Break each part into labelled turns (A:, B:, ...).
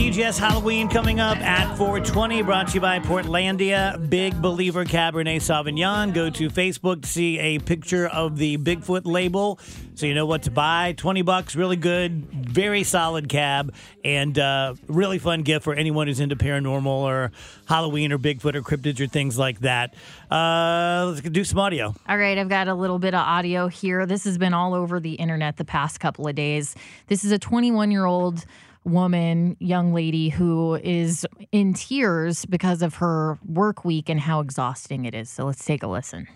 A: DGS Halloween coming up at 420, brought to you by Portlandia Big Believer Cabernet Sauvignon. Go to Facebook to see a picture of the Bigfoot label so you know what to buy. 20 bucks, really good, very solid cab, and uh, really fun gift for anyone who's into paranormal or Halloween or Bigfoot or cryptids or things like that. Uh, let's do some audio.
B: All right, I've got a little bit of audio here. This has been all over the internet the past couple of days. This is a 21 year old woman, young lady who is in tears because of her work week and how exhausting it is. So let's take a listen.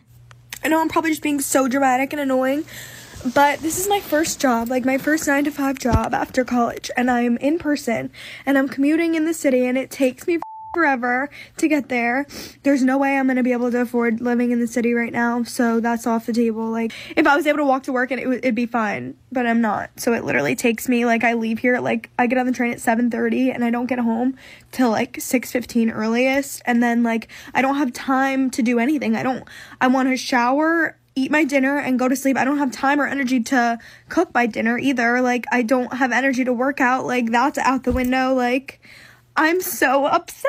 C: I know I'm probably just being so dramatic and annoying, but this is my first job, like my first nine to five job after college, and I'm in person and I'm commuting in the city, and it takes me forever to get there. There's no way I'm going to be able to afford living in the city right now, so that's off the table. Like if I was able to walk to work and it would it'd be fine, but I'm not. So it literally takes me like I leave here like I get on the train at 7:30 and I don't get home till like 6:15 earliest, and then like I don't have time to do anything. I don't I want to shower eat my dinner and go to sleep. I don't have time or energy to cook my dinner either. Like I don't have energy to work out. Like that's out the window. Like I'm so upset.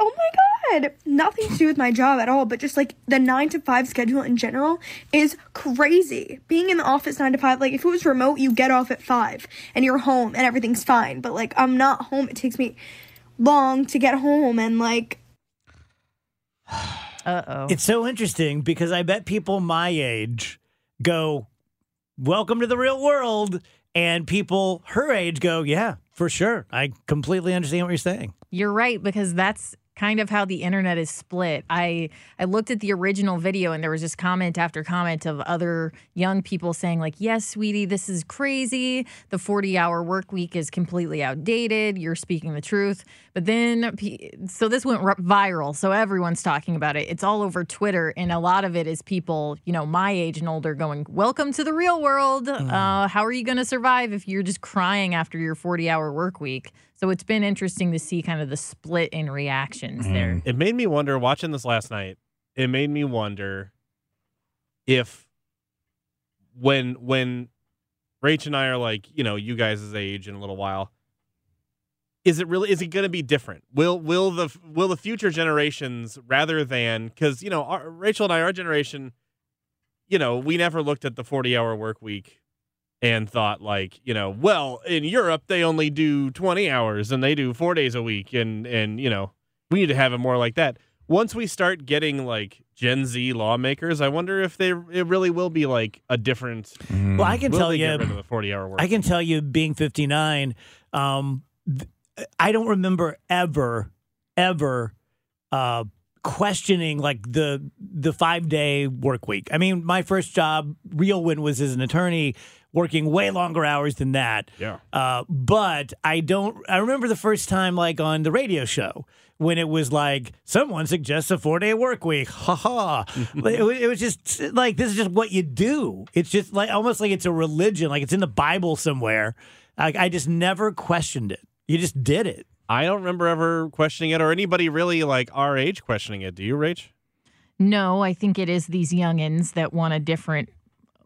C: Oh my god. Nothing to do with my job at all, but just like the 9 to 5 schedule in general is crazy. Being in the office 9 to 5, like if it was remote, you get off at 5 and you're home and everything's fine, but like I'm not home. It takes me long to get home and like
B: Uh oh.
A: It's so interesting because I bet people my age go, Welcome to the real world. And people her age go, Yeah, for sure. I completely understand what you're saying.
B: You're right because that's kind of how the internet is split. I I looked at the original video and there was just comment after comment of other young people saying like, "Yes, sweetie, this is crazy. The 40-hour work week is completely outdated. You're speaking the truth." But then so this went viral. So everyone's talking about it. It's all over Twitter and a lot of it is people, you know, my age and older going, "Welcome to the real world. Uh, how are you going to survive if you're just crying after your 40-hour work week?" So it's been interesting to see kind of the split in reactions there.
D: It made me wonder watching this last night. It made me wonder if when when Rach and I are like, you know, you guys' age in a little while, is it really is it going to be different? Will will the will the future generations rather than cuz you know, our, Rachel and I our generation, you know, we never looked at the 40-hour work week and thought like, you know, well, in Europe they only do 20 hours and they do 4 days a week and and you know, we need to have it more like that. Once we start getting like Gen Z lawmakers, I wonder if they it really will be like a different.
A: Well, I can
D: will
A: tell you,
D: get rid of the forty hour work.
A: I can tell you, being 59, um, th- I don't remember ever, ever uh, questioning like the the five day work week. I mean, my first job, real win, was as an attorney, working way longer hours than that.
D: Yeah.
A: Uh, but I don't. I remember the first time, like on the radio show, when it was like someone suggests a four day work week. Ha ha. it, it was just like this is just what you do. It's just like almost like it's a religion, like it's in the Bible somewhere. Like I just never questioned it. You just did it.
D: I don't remember ever questioning it or anybody really like our age questioning it. Do you, Rach?
B: No, I think it is these youngins that want a different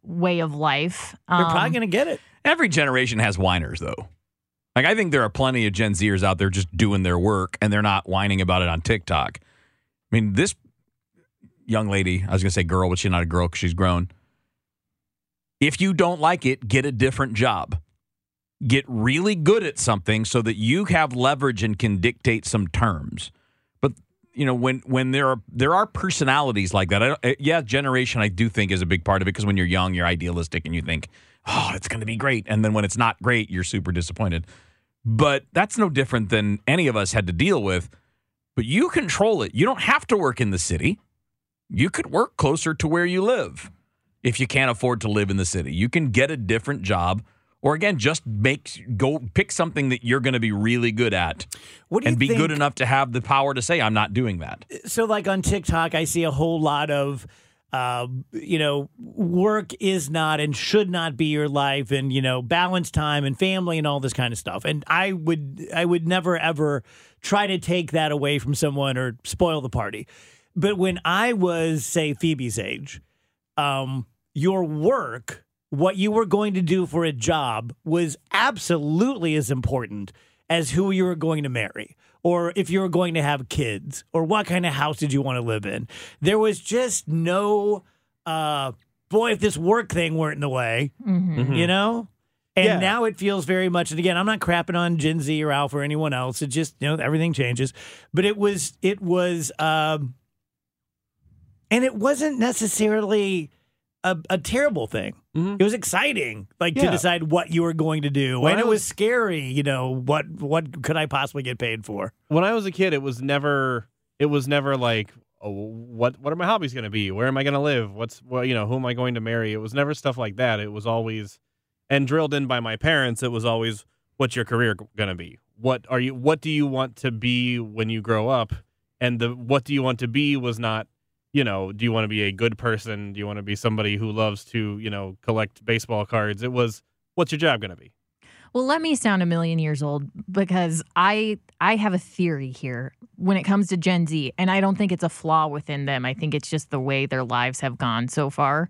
B: way of life.
A: You're
B: Um,
A: probably gonna get it.
E: Every generation has whiners, though. Like, I think there are plenty of Gen Zers out there just doing their work and they're not whining about it on TikTok. I mean, this young lady, I was going to say girl, but she's not a girl because she's grown, If you don't like it, get a different job. Get really good at something so that you have leverage and can dictate some terms. But you know, when when there are there are personalities like that. I, uh, yeah, generation I do think is a big part of it because when you're young, you're idealistic and you think, oh, it's going to be great, and then when it's not great, you're super disappointed. But that's no different than any of us had to deal with. But you control it. You don't have to work in the city. You could work closer to where you live if you can't afford to live in the city. You can get a different job or again just make go pick something that you're going to be really good at
A: What do you
E: and be
A: think-
E: good enough to have the power to say I'm not doing that.
A: so like on TikTok, I see a whole lot of, uh, you know, work is not and should not be your life, and you know, balance time and family and all this kind of stuff. And I would, I would never ever try to take that away from someone or spoil the party. But when I was, say, Phoebe's age, um, your work, what you were going to do for a job, was absolutely as important as who you were going to marry, or if you were going to have kids, or what kind of house did you want to live in. There was just no, uh, boy, if this work thing weren't in the way, you know? And
D: Yeah.
A: now it feels very much, and again, I'm not crapping on Gen Z or Alpha or anyone else. It just, you know, everything changes. But it was, it was, um, and it wasn't necessarily a, a terrible thing. Mm-hmm. It was exciting, like to decide what you were going to do,
D: When
A: and it was
D: was-
A: scary. You know what? What could I possibly get paid for?
D: when I was a kid, it was never it was never like oh, what what are my hobbies going to be? Where am I going to live? What's well, you know, who am I going to marry? It was never stuff like that. It was always and drilled in by my parents. It was always what's your career going to be? What are you what do you want to be when you grow up? And the what do you want to be was not you know, do you want to be a good person? Do you want to be somebody who loves to, you know, collect baseball cards? It was what's your job going to be?
B: Well, let me sound a million years old because I I have a theory here when it comes to Gen Z, and I don't think it's a flaw within them. I think it's just the way their lives have gone so far.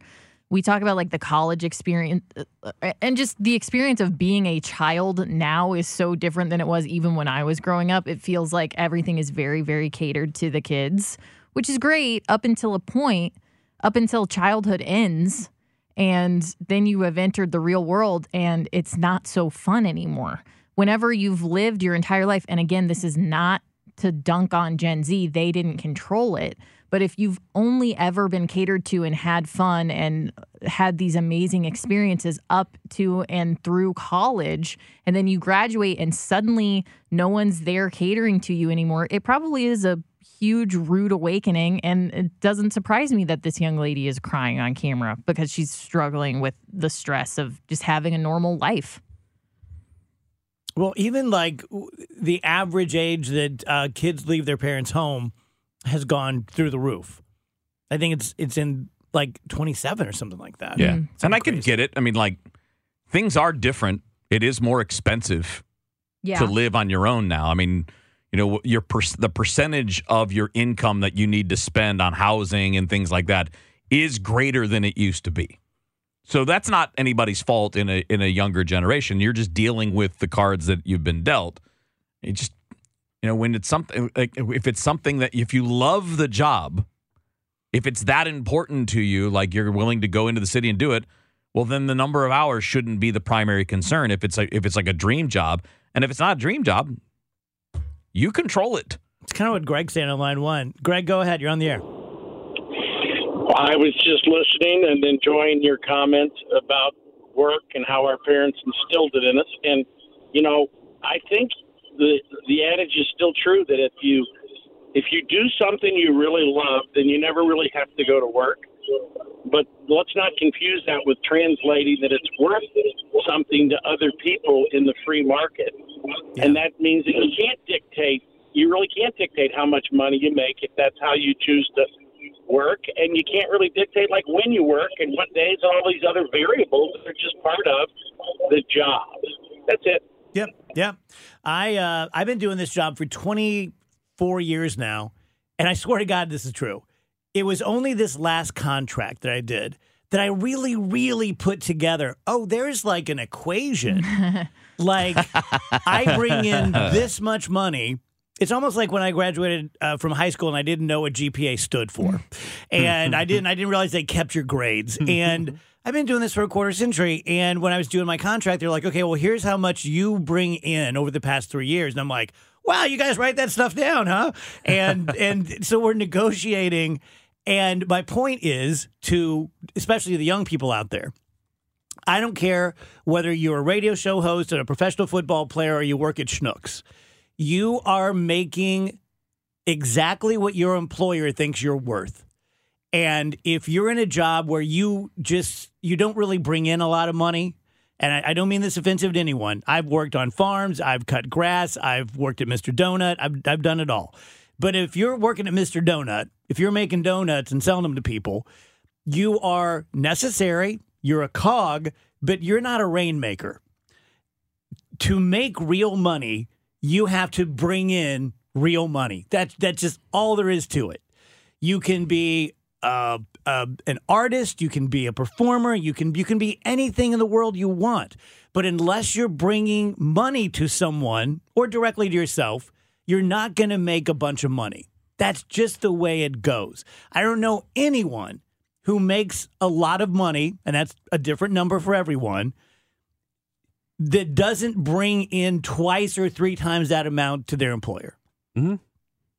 B: We talk about like the college experience uh, and just the experience of being a child now is so different than it was even when I was growing up. It feels like everything is very, very catered to the kids, which is great up until a point, up until childhood ends and then you have entered the real world and it's not so fun anymore. Whenever you've lived your entire life, and again, this is not to dunk on Gen Z, they didn't control it. But if you've only ever been catered to and had fun and had these amazing experiences up to and through college, and then you graduate and suddenly no one's there catering to you anymore, it probably is a huge rude awakening and it doesn't surprise me that this young lady is crying on camera because she's struggling with the stress of just having a normal life
A: Well, even like the average age that uh, kids leave their parents' home has gone through the roof. I think it's it's in like 27 or something like that.
E: Yeah.
A: Something
E: And I can get it. I mean, like, things are different. It is more expensive
B: yeah
E: to live on your own now. I mean, you know, your per- the percentage of your income that you need to spend on housing and things like that is greater than it used to be. So that's not anybody's fault in a in a younger generation. You're just dealing with the cards that you've been dealt. It just you know, when it's something like if it's something that if you love the job, if it's that important to you, like you're willing to go into the city and do it, well then the number of hours shouldn't be the primary concern if it's a, if it's like a dream job. And if it's not a dream job, you control it.
A: It's kind of what Greg's saying on line one. Greg, go ahead. You're on the air.
F: I was just listening and enjoying your comments about work and how our parents instilled it in us. And you know, I think the the adage is still true that if you if you do something you really love, then you never really have to go to work. But let's not confuse that with translating that it's worth something to other people in the free market. And that means that you can't dictate, you really can't dictate how much money you make if that's how you choose to work. And you can't really dictate like when you work and what days and all these other variables that are just part of the job. That's it.
A: Yep, yep. I uh, I've been doing this job for 24 years now, and I swear to God, this is true. It was only this last contract that I did that I really, really put together. Oh, there's like an equation. like I bring in this much money, It's almost like when I graduated uh, from high school and I didn't know what GPA stood for, and I didn't I didn't realize they kept your grades. And I've been doing this for a quarter century. And when I was doing my contract, they're like, okay, well, here's how much you bring in over the past three years, and I'm like, wow, you guys write that stuff down, huh? And and so we're negotiating. And my point is to especially the young people out there. I don't care whether you're a radio show host or a professional football player or you work at Schnucks. You are making exactly what your employer thinks you're worth. And if you're in a job where you just you don't really bring in a lot of money, and I, I don't mean this offensive to anyone. I've worked on farms, I've cut grass, I've worked at Mr. Donut, I've I've done it all. But if you're working at Mr. Donut, if you're making donuts and selling them to people, you are necessary, you're a cog, but you're not a rainmaker. To make real money, you have to bring in real money. That's that's just all there is to it. You can be uh, uh, an artist, you can be a performer, you can you can be anything in the world you want. But unless you're bringing money to someone or directly to yourself, you're not going to make a bunch of money. That's just the way it goes. I don't know anyone who makes a lot of money, and that's a different number for everyone, that doesn't bring in twice or three times that amount to their employer.
D: Mm-hmm.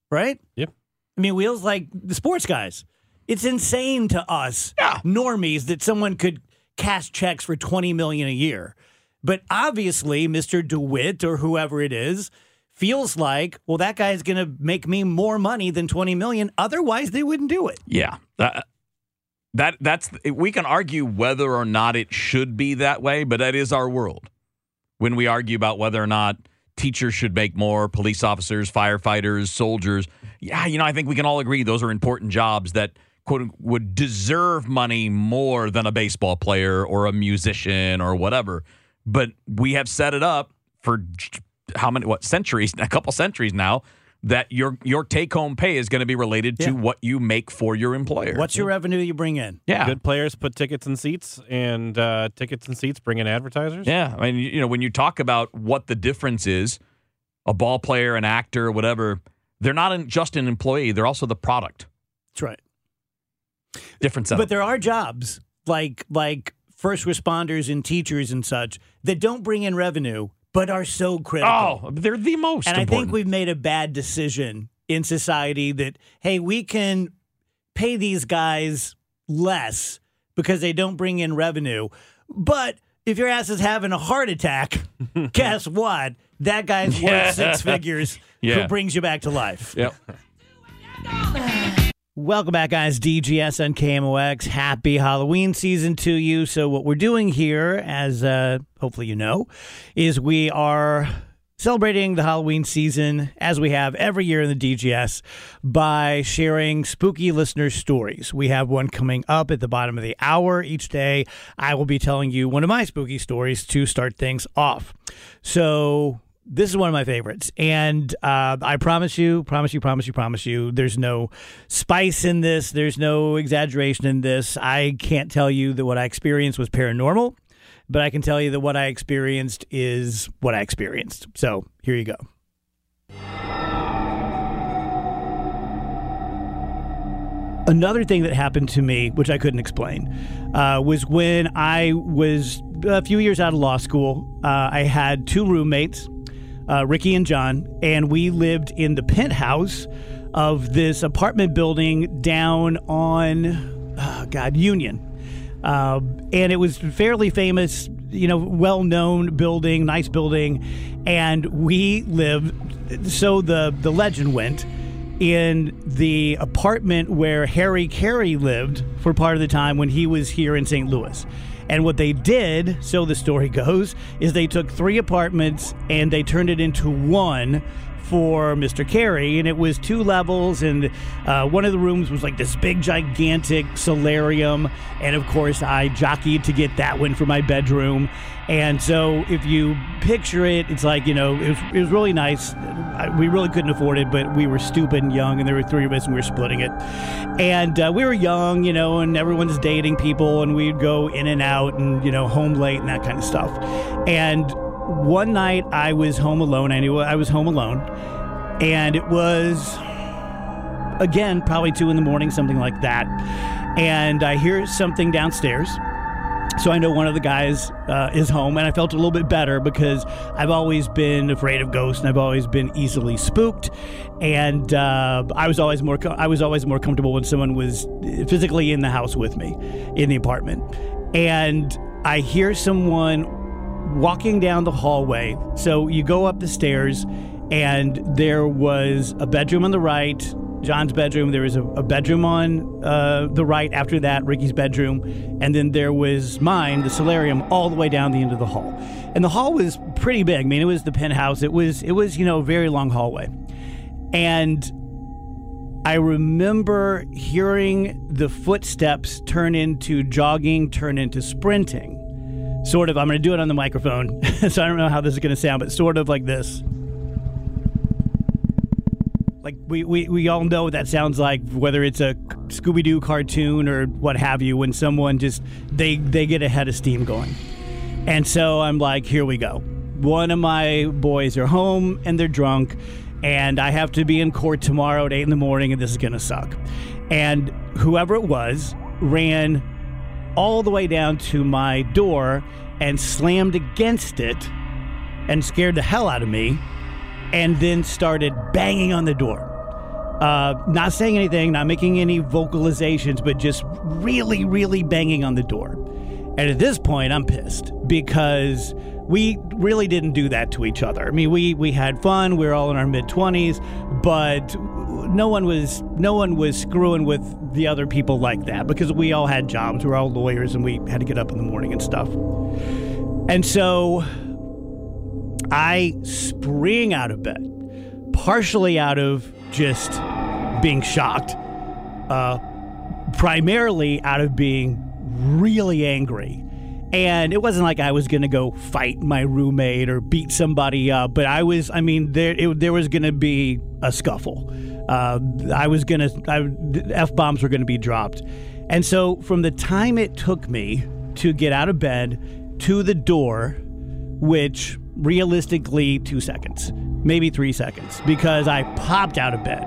A: Right?
D: Yep.
A: I mean, wheels like the sports guys. It's insane to us
E: Yeah.
A: normies that someone could cash checks for 20 million a year. But obviously, Mr. DeWitt or whoever it is feels like, well, that guy's going to make me more money than 20 million. Otherwise, they wouldn't do it.
E: Yeah. That, that that's we can argue whether or not it should be that way, but that is our world. When we argue about whether or not teachers should make more, police officers, firefighters, soldiers, yeah, you know, I think we can all agree those are important jobs that quote would deserve money more than a baseball player or a musician or whatever. But we have set it up for how many what centuries, a couple centuries now that your your take home pay is going to be related to
A: Yeah.
E: what you make for your employer.
A: What's your revenue you bring in?
E: yeah.
D: Good players put tickets in seats, and uh, tickets and seats bring in advertisers.
E: Yeah, I mean, you know, when you talk about what the difference is, a ball player, an actor, whatever, they're not an, just an employee; they're also the product.
A: That's right.
E: Different setup.
A: But there are jobs like like first responders and teachers and such that don't bring in revenue but are so critical.
E: oh, they're the most.
A: and I think we've made a bad decision in society that hey, we can pay these guys less because they don't bring in revenue. But if your ass is having a heart attack, guess what? That guy's
E: Yeah.
A: worth six figures
E: Yeah.
A: who brings you back to life.
E: Yep.
A: Welcome back, guys. DGS on KMOX. Happy Halloween season to you. So, what we're doing here, as uh, hopefully you know, is we are celebrating the Halloween season as we have every year in the DGS by sharing spooky listener stories. We have one coming up at the bottom of the hour each day. I will be telling you one of my spooky stories to start things off. So, this is one of my favorites, and uh, I promise you, promise you, promise you, promise you, there's no spice in this. There's no exaggeration in this. I can't tell you that what I experienced was paranormal, but I can tell you that what I experienced is what I experienced. So here you go. Another thing that happened to me, which I couldn't explain, uh, was when I was a few years out of law school. Uh, I had two roommates, uh, Ricky and John, and we lived in the penthouse of this apartment building down on, oh God, Union. Uh, and it was fairly famous, you know, well known building, nice building. And we lived, so the, the legend went, in the apartment where Harry Caray lived for part of the time when he was here in St. Louis. And what they did, so the story goes, is they took three apartments and they turned it into one for Mr. Caray, and it was two levels, and uh, one of the rooms was like this big, gigantic solarium, and of course, I jockeyed to get that one for my bedroom. And so, if you picture it, it's like you know, it was, it was really nice. I- We really couldn't afford it, but we were stupid and young, and there were three of us, and we were splitting it. And uh, we were young, you know, and everyone's dating people, and we'd go in and out, and you know, home late and that kind of stuff. And one night I was home alone. I knew I was home alone. and it was again probably two in the morning, something like that. And I hear something downstairs. So I know one of the guys uh, is home, and I felt a little bit better because I've always been afraid of ghosts, and I've always been easily spooked. And uh, I was always more I was always more comfortable when someone was physically in the house with me, in the apartment. And I hear someone walking down the hallway. So you go up the stairs, and there was a bedroom on the right, John's bedroom. There was a, a bedroom on uh, the right after that, Ricky's bedroom. And then there was mine, the solarium, all the way down the end of the hall. And the hall was pretty big. I mean, it was the penthouse. It was, it was, you know, a very long hallway. And I remember hearing the footsteps turn into jogging, turn into sprinting. Sort of, I'm going to do it on the microphone, so I don't know how this is going to sound, but sort of like this. Like we, we, we all know what that sounds like, whether it's a Scooby Doo cartoon or what have you, when someone just they they get a head of steam going. And so I'm like, here we go. One of my boys are home and they're drunk, and I have to be in court tomorrow at eight in the morning, and this is gonna suck. And whoever it was ran all the way down to my door and slammed against it and scared the hell out of me and then started banging on the door. Uh, not saying anything, not making any vocalizations, but just really, really banging on the door. And at this point, I'm pissed because we really didn't do that to each other. I mean, we we had fun. We were all in our mid twenties, but no one was no one was screwing with the other people like that because we all had jobs. We were all lawyers, and we had to get up in the morning and stuff. And so I spring out of bed, partially out of just being shocked, uh, primarily out of being really angry. And it wasn't like I was going to go fight my roommate or beat somebody up, but I was, I mean, there, it, there was going to be a scuffle. Uh, I was to, F bombs were to be dropped. And so from the time it took me to get out of bed to the door, which realistically two seconds, maybe three seconds, because I popped out of bed.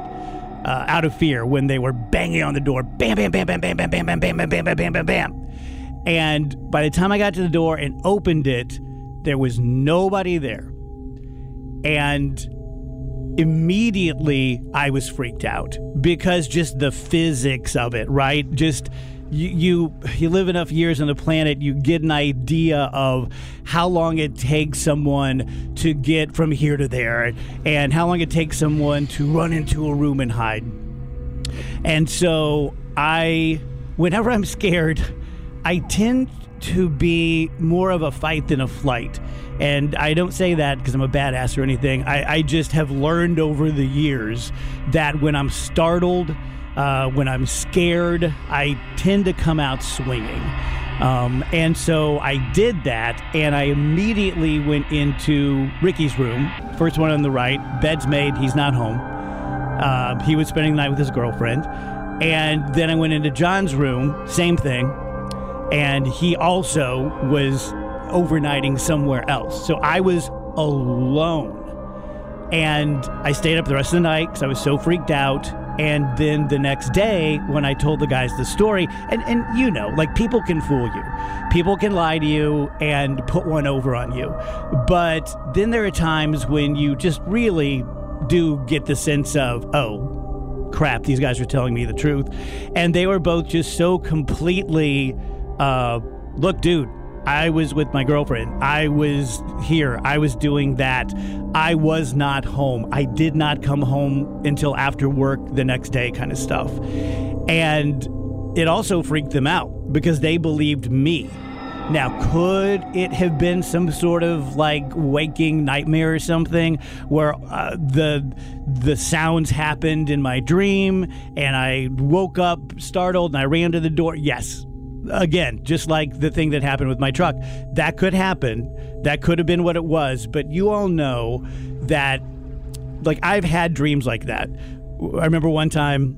A: Uh, out of fear when they were banging on the door, bam, bam, bam, bam, bam, bam, bam, bam, bam, bam, bam, bam, bam, bam, bam. And by the time I got to the door and opened it, there was nobody there. And immediately I was freaked out because just the physics of it, right? Just you, you you live enough years on the planet, you get an idea of how long it takes someone to get from here to there, and how long it takes someone to run into a room and hide. And so I, whenever I'm scared, I tend to be more of a fight than a flight. And I don't say that because I'm a badass or anything. I, I just have learned over the years that when I'm startled, uh, when I'm scared, I tend to come out swinging. Um, and so I did that, and I immediately went into Ricky's room. First one on the right, bed's made, he's not home. Uh, he was spending the night with his girlfriend. And then I went into John's room, same thing. And he also was overnighting somewhere else. So I was alone. And I stayed up the rest of the night because I was so freaked out. And then the next day, when I told the guys the story, and, and you know, like people can fool you, people can lie to you and put one over on you. But then there are times when you just really do get the sense of, oh, crap, these guys are telling me the truth. And they were both just so completely, uh, look, dude, I was with my girlfriend. I was here. I was doing that. I was not home. I did not come home until after work the next day, kind of stuff. And it also freaked them out because they believed me. Now, could it have been some sort of like waking nightmare or something where uh, the the sounds happened in my dream and I woke up startled and I ran to the door? Yes, again, just like the thing that happened with my truck, that could happen. That could have been what it was. But you all know that, like, I've had dreams like that. I remember one time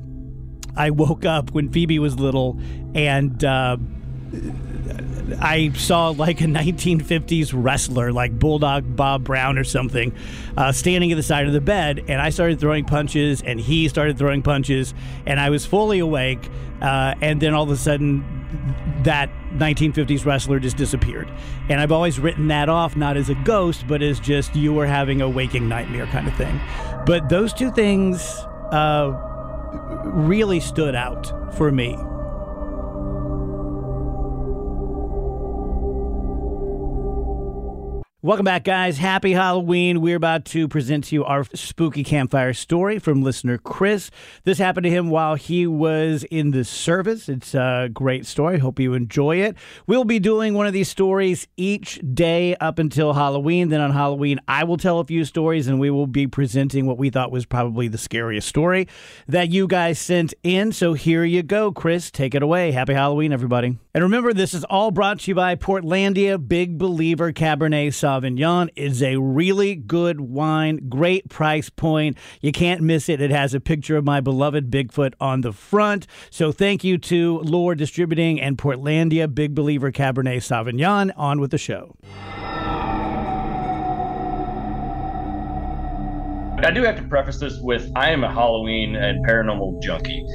A: I woke up when Phoebe was little and uh, I saw like a 1950s wrestler, like Bulldog Bob Brown or something, uh, standing at the side of the bed, and I started throwing punches, and he started throwing punches, and I was fully awake, uh, and then all of a sudden, that 1950s wrestler just disappeared. And I've always written that off not as a ghost, but as just you were having a waking nightmare kind of thing. But those two things uh, really stood out for me. Welcome back, guys. Happy Halloween. We're about to present to you our spooky campfire story from listener Chris. This happened to him while he was in the service. It's a great story. Hope you enjoy it. We'll be doing one of these stories each day up until Halloween. Then on Halloween, I will tell a few stories and we will be presenting what we thought was probably the scariest story that you guys sent in. So here you go, Chris. Take it away. Happy Halloween, everybody. And remember, this is all brought to you by Portlandia Big Believer Cabernet Sauvignon. It's a really good wine, great price point. You can't miss it. It has a picture of my beloved Bigfoot on the front. So thank you to Lore Distributing and Portlandia Big Believer Cabernet Sauvignon. On with the show.
G: I do have to preface this with I am a Halloween and paranormal junkie.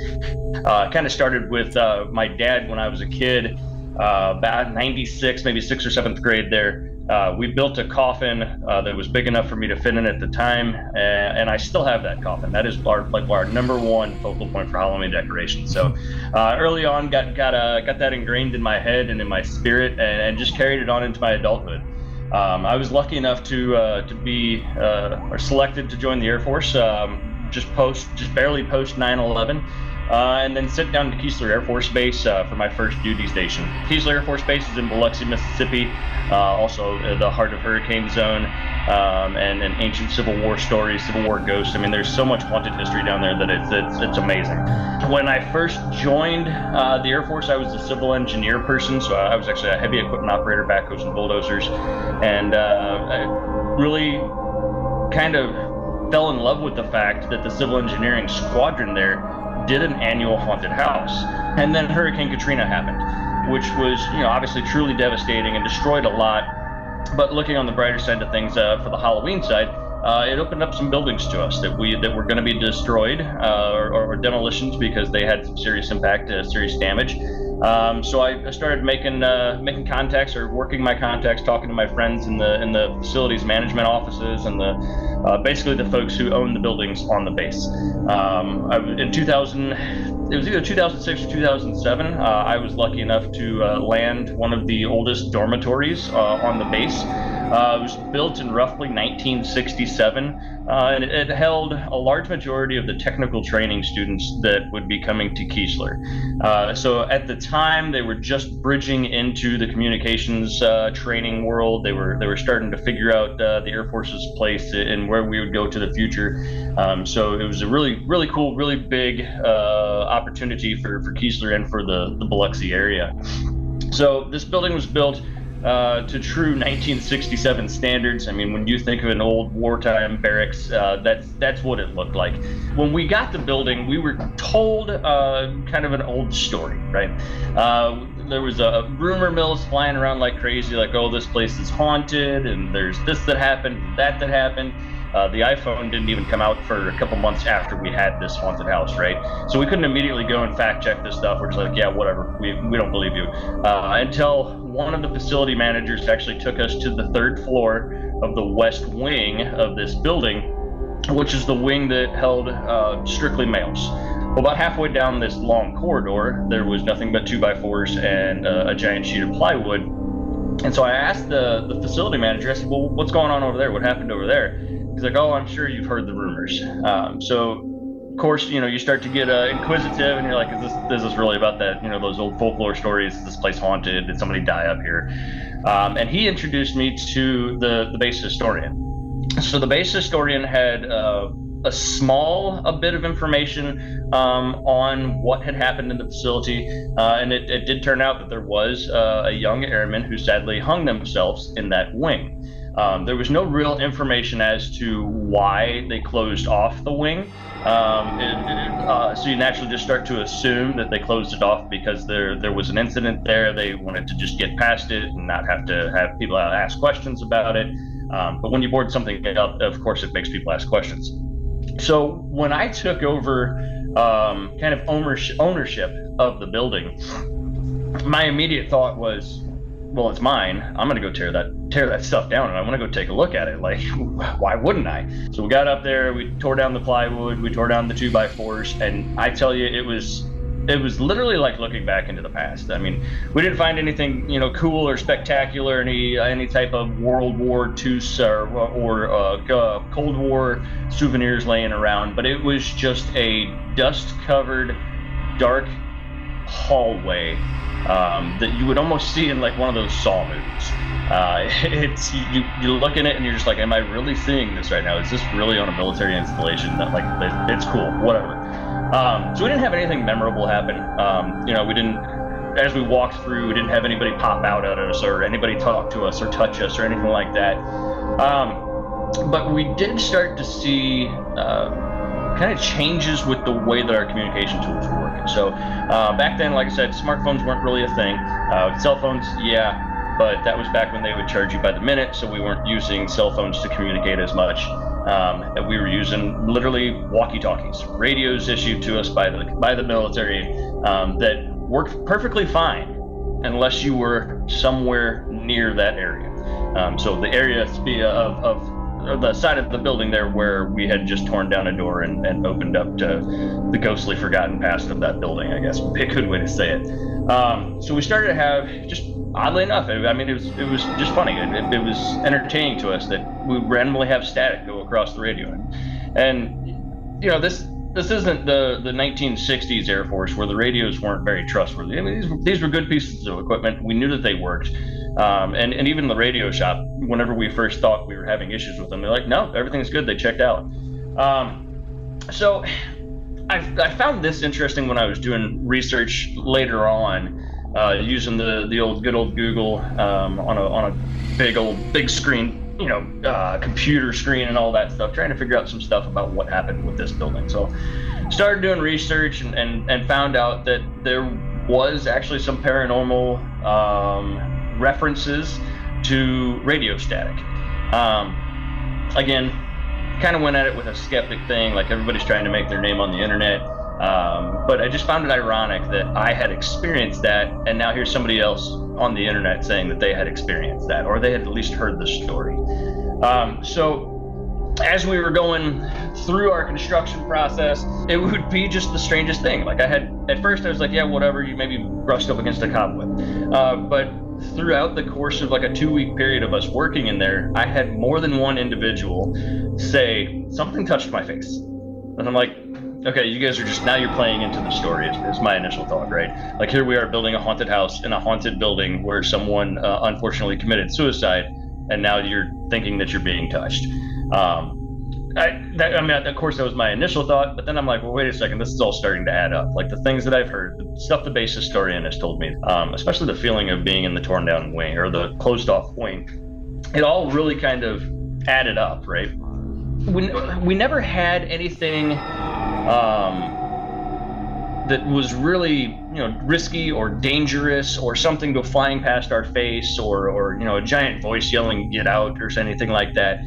G: Uh, kind of started with uh, my dad when I was a kid, uh, about 96, maybe sixth or seventh grade there. Uh, we built a coffin uh, that was big enough for me to fit in at the time, and, and I still have that coffin. That is our like our number one focal point for Halloween decoration. So uh, early on, got got uh, got that ingrained in my head and in my spirit, and, and just carried it on into my adulthood. Um, I was lucky enough to uh, to be uh, or selected to join the Air Force um, just post just barely post 9/11. Uh, and then sent down to Keesler Air Force Base uh, for my first duty station. Keesler Air Force Base is in Biloxi, Mississippi, uh, also the heart of hurricane zone, um, and an ancient Civil War story, Civil War ghosts. I mean, there's so much haunted history down there that it's it's, it's amazing. When I first joined uh, the Air Force, I was a civil engineer person, so I was actually a heavy equipment operator, backhoes and bulldozers, and uh, I really kind of fell in love with the fact that the civil engineering squadron there did an annual haunted house. And then Hurricane Katrina happened, which was, you know, obviously truly devastating and destroyed a lot. But looking on the brighter side of things, uh, for the Halloween side, uh, it opened up some buildings to us that we that were going to be destroyed uh, or, or, demolitions because they had some serious impact, uh, serious damage. Um, so I, I, started making uh, making contacts or working my contacts, talking to my friends in the in the facilities management offices and the uh, basically the folks who own the buildings on the base. Um, I, in 2000, it was either 2006 or 2007. Uh, I was lucky enough to land one of the oldest dormitories on the base. Uh, it was built in roughly 1967, uh, and it, it, held a large majority of the technical training students that would be coming to Keesler. Uh, so at the time, they were just bridging into the communications uh, training world. They were they were starting to figure out uh, the Air Force's place and where we would go to the future. Um, so it was a really really cool, really big uh, opportunity for for Keesler and for the the Biloxi area. So this building was built uh, to true 1967 standards. I mean, when you think of an old wartime barracks, uh, that's that's what it looked like. When we got the building, we were told uh, kind of an old story, right? Uh, there was a rumor mills flying around like crazy, like, oh, this place is haunted, and there's this that happened, that that happened. Uh, the iPhone didn't even come out for a couple months after we had this haunted house, right? So we couldn't immediately go and fact check this stuff. We're just like, yeah, whatever. We, we don't believe you. Uh, until one of the facility managers actually took us to the third floor of the west wing of this building, which is the wing that held uh, strictly males. Well, about halfway down this long corridor, there was nothing but two by fours and uh, a giant sheet of plywood. And so I asked the, the facility manager, I said, Well, what's going on over there? What happened over there? He's like, oh, I'm sure you've heard the rumors. Um, so, of course, you know, you start to get uh, inquisitive, and you're like, is this is this really about that? You know, those old folklore stories? Is this place haunted? Did somebody die up here? Um, and he introduced me to the the base historian. So the base historian had. Uh, a small a bit of information um, on what had happened in the facility, uh, and it, it, did turn out that there was uh, a young airman who sadly hung themselves in that wing. Um, there was no real information as to why they closed off the wing. Um, it, it, uh, so you naturally just start to assume that they closed it off because there there was an incident there. They wanted to just get past it and not have to have people ask questions about it. Um, but when you board something up, of course, it makes people ask questions. So when I took over um, kind of ownership of the building, my immediate thought was, well, it's mine. I'm gonna go tear that tear that stuff down, and I want to go take a look at it. Like, why wouldn't I? So we got up there, we tore down the plywood, we tore down the two by fours, and I tell you, it was it was literally like looking back into the past. I mean, we didn't find anything, you know, cool or spectacular, any any type of World War II or, or uh, Cold War souvenirs laying around, but it was just a dust-covered, dark hallway um, that you would almost see in like one of those Saw movies. Uh, it's you, you look in it and you're just like, am I really seeing this right now? Is this really on a military installation? That like it's cool, whatever. Um, so we didn't have anything memorable happen. Um, you know, we didn't. As we walked through, we didn't have anybody pop out at us or anybody talk to us or touch us or anything like that. Um, but we did start to see uh, kind of changes with the way that our communication tools were working. So uh, back then, like I said, smartphones weren't really a thing. Uh, cell phones, yeah, but that was back when they would charge you by the minute, so we weren't using cell phones to communicate as much. Um, we were using literally walkie-talkies, radios issued to us by the by the military um, that worked perfectly fine, unless you were somewhere near that area. Um, so the area of, of the side of the building there where we had just torn down a door and, and opened up to the ghostly forgotten past of that building, I guess would be a good way to say it. Um, so we started to have just oddly enough, I mean, it was it was just funny. It, it, was entertaining to us that we randomly have static go across the radio, and you know this this isn't the the 1960s Air Force where the radios weren't very trustworthy. I mean, these, these were good pieces of equipment. We knew that they worked, um, and and even the radio shop, whenever we first thought we were having issues with them, they're like, no, everything's good. They checked out. Um, so. I, I found this interesting when I was doing research later on uh, using the the old good old Google um, on a on a big old big screen, you know, uh, computer screen and all that stuff, trying to figure out some stuff about what happened with this building. So, started doing research and and, and found out that there was actually some paranormal um, references to radio static. Um, again, kind of went at it with a skeptic thing, like everybody's trying to make their name on the internet. Um, but I just found it ironic that I had experienced that, and now here's somebody else on the internet saying that they had experienced that, or they had at least heard the story. Um, so as we were going through our construction process, it would be just the strangest thing. Like I had at first, I was like, yeah, whatever. You maybe brushed up against a cobweb, uh, but throughout the course of like a two-week period of us working in there, I had more than one individual say something touched my face, and I'm like, okay, you guys are just now you're playing into the story. Is, is my initial thought, right? Like here we are building a haunted house in a haunted building where someone uh, unfortunately committed suicide, and now you're thinking that you're being touched. Um, I, that, I mean, of course, that was my initial thought, but then I'm like, well, wait a second, this is all starting to add up. Like the things that I've heard, the stuff the base historian has told me, um, especially the feeling of being in the torn down wing or the closed off wing, it all really kind of added up, right? We, we never had anything um, that was really you know risky or dangerous or something go flying past our face or or you know a giant voice yelling get out or anything like that.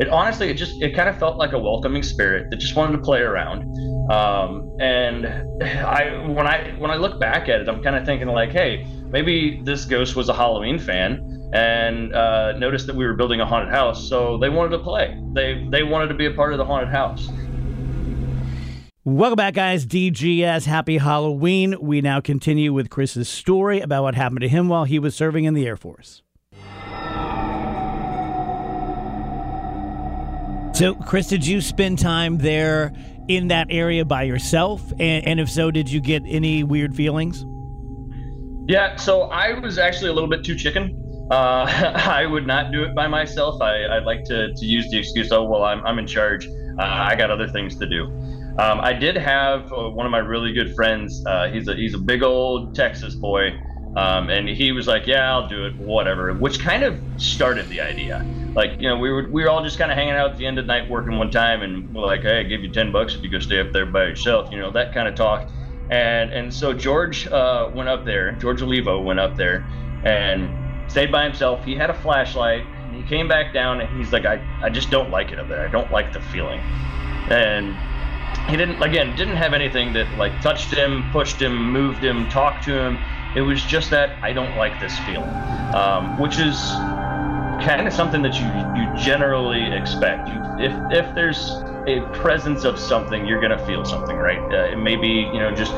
G: It honestly it just it kind of felt like a welcoming spirit that just wanted to play around. Um, and i when i when i look back at it i'm kind of thinking like hey maybe this ghost was a halloween fan and uh, noticed that we were building a haunted house so they wanted to play. They they wanted to be a part of the haunted house
A: Welcome back, guys. DGS, happy Halloween. We now continue with Chris's story about what happened to him while he was serving in the Air Force. So, Chris, did you spend time there in that area by yourself? And, and if so, did you get any weird feelings?
G: Yeah, so I was actually a little bit too chicken. Uh, I would not do it by myself. I, I like to, to use the excuse, oh, well, I'm, I'm in charge. Uh, I got other things to do. Um, I did have uh, one of my really good friends. Uh, he's a he's a big old Texas boy, um, and he was like, "Yeah, I'll do it, whatever." Which kind of started the idea. like you know we were we were all just kind of hanging out at the end of the night working one time, and we're like, hey, I give you ten bucks if you go stay up there by yourself, you know that kind of talk. And and so George uh, went up there. George Olivo went up there and stayed by himself. He had a flashlight. He came back down and he's like, I, I just don't like it up there. I don't like the feeling. And he didn't again didn't have anything that like touched him, pushed him, moved him, talked to him. It was just that I don't like this feeling, um, which is kind of something that you you generally expect. You, if if there's a presence of something, you're gonna feel something, right? Uh, it may be you know just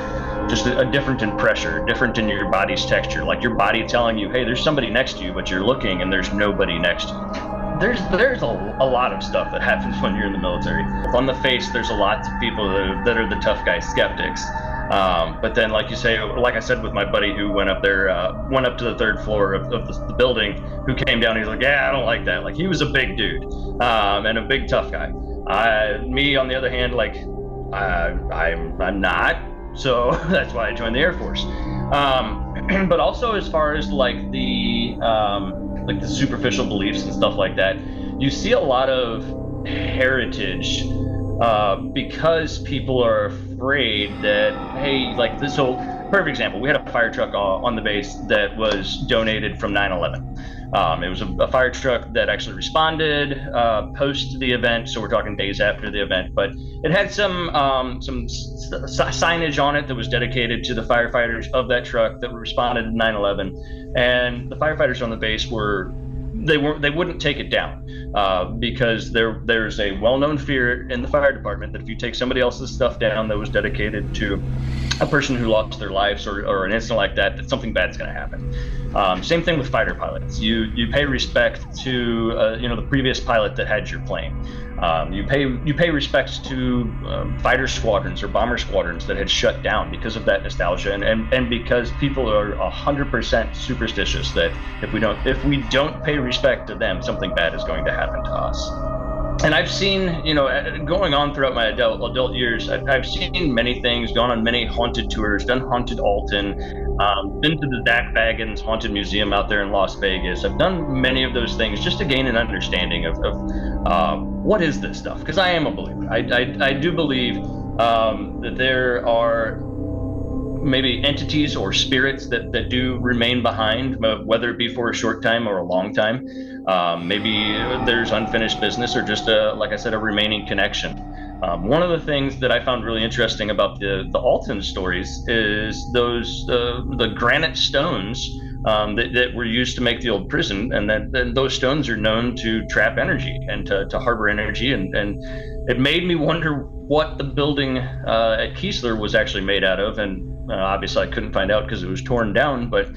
G: just a, a different in pressure, different in your body's texture, like your body telling you, hey, there's somebody next to you, but you're looking and there's nobody next to you there's there's a, a lot of stuff that happens when you're in the military. On the face, there's a lot of people that are, that are the tough guy skeptics. Um, but then, like you say, like I said with my buddy who went up there, uh, went up to the third floor of, of the, the, building, who came down, he's like, "Yeah, I don't like that." Like he was a big dude um, and a big tough guy. I, me, on the other hand, like I, I'm I'm not. So that's why I joined the Air Force. Um, but also, as far as like the um, like the superficial beliefs and stuff like that, you see a lot of heritage uh, because people are afraid that hey, like this whole perfect example. We had a fire truck on the base that was donated from 9/11. Um, it was a, a, fire truck that actually responded uh, post the event, so we're talking days after the event. But it had some um, some s- signage on it that was dedicated to the firefighters of that truck that responded to 9/11, and the firefighters on the base were they weren't they wouldn't take it down uh, because there there's a well-known fear in the fire department that if you take somebody else's stuff down that was dedicated to a person who lost their lives or, or an incident like that that something bad's going to happen. Um, same thing with fighter pilots. You you pay respect to uh, you know the previous pilot that had your plane. Um, you pay you pay respects to um, fighter squadrons or bomber squadrons that had shut down because of that nostalgia, and, and, and because people are hundred percent superstitious that if we don't if we don't pay respect to them, something bad is going to happen to us. And I've seen, you know, uh, going on throughout my adult adult years, I've, I've seen many things, gone on many haunted tours, done haunted Alton, um, been to the Zak Bagans Haunted Museum out there in Las Vegas. I've done many of those things just to gain an understanding of, of uh, what is this stuff. Because I am a believer. I, I, I do believe um, that there are maybe entities or spirits that, that do remain behind, uh, whether it be for a short time or a long time. Um, maybe there's unfinished business or just, a, like I said, a remaining connection. Um, one of the things that I found really interesting about the the Alton stories is those uh, the granite stones um, that, that, were used to make the old prison, and that those stones are known to trap energy and to, to harbor energy, and and it made me wonder what the building uh, at Keesler was actually made out of, and uh, obviously I couldn't find out because it was torn down, but.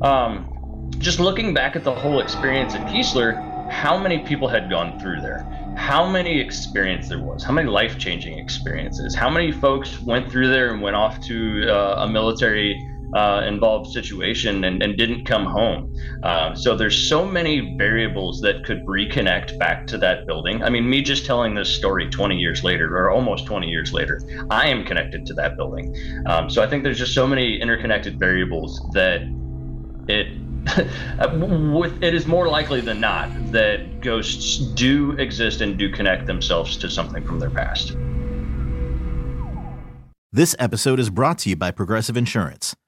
G: Um, just looking back at the whole experience at Keesler, how many people had gone through there? how many experience there was, how many life changing experiences, how many folks went through there and went off to uh, a military uh, involved situation and, and, didn't come home. Uh, so there's so many variables that could reconnect back to that building. I mean, me just telling this story 20 years later, or almost 20 years later, I am connected to that building. Um, so I think there's just so many interconnected variables that it with it is more likely than not that ghosts do exist and do connect themselves to something from their past.
H: This episode is brought to you by Progressive Insurance.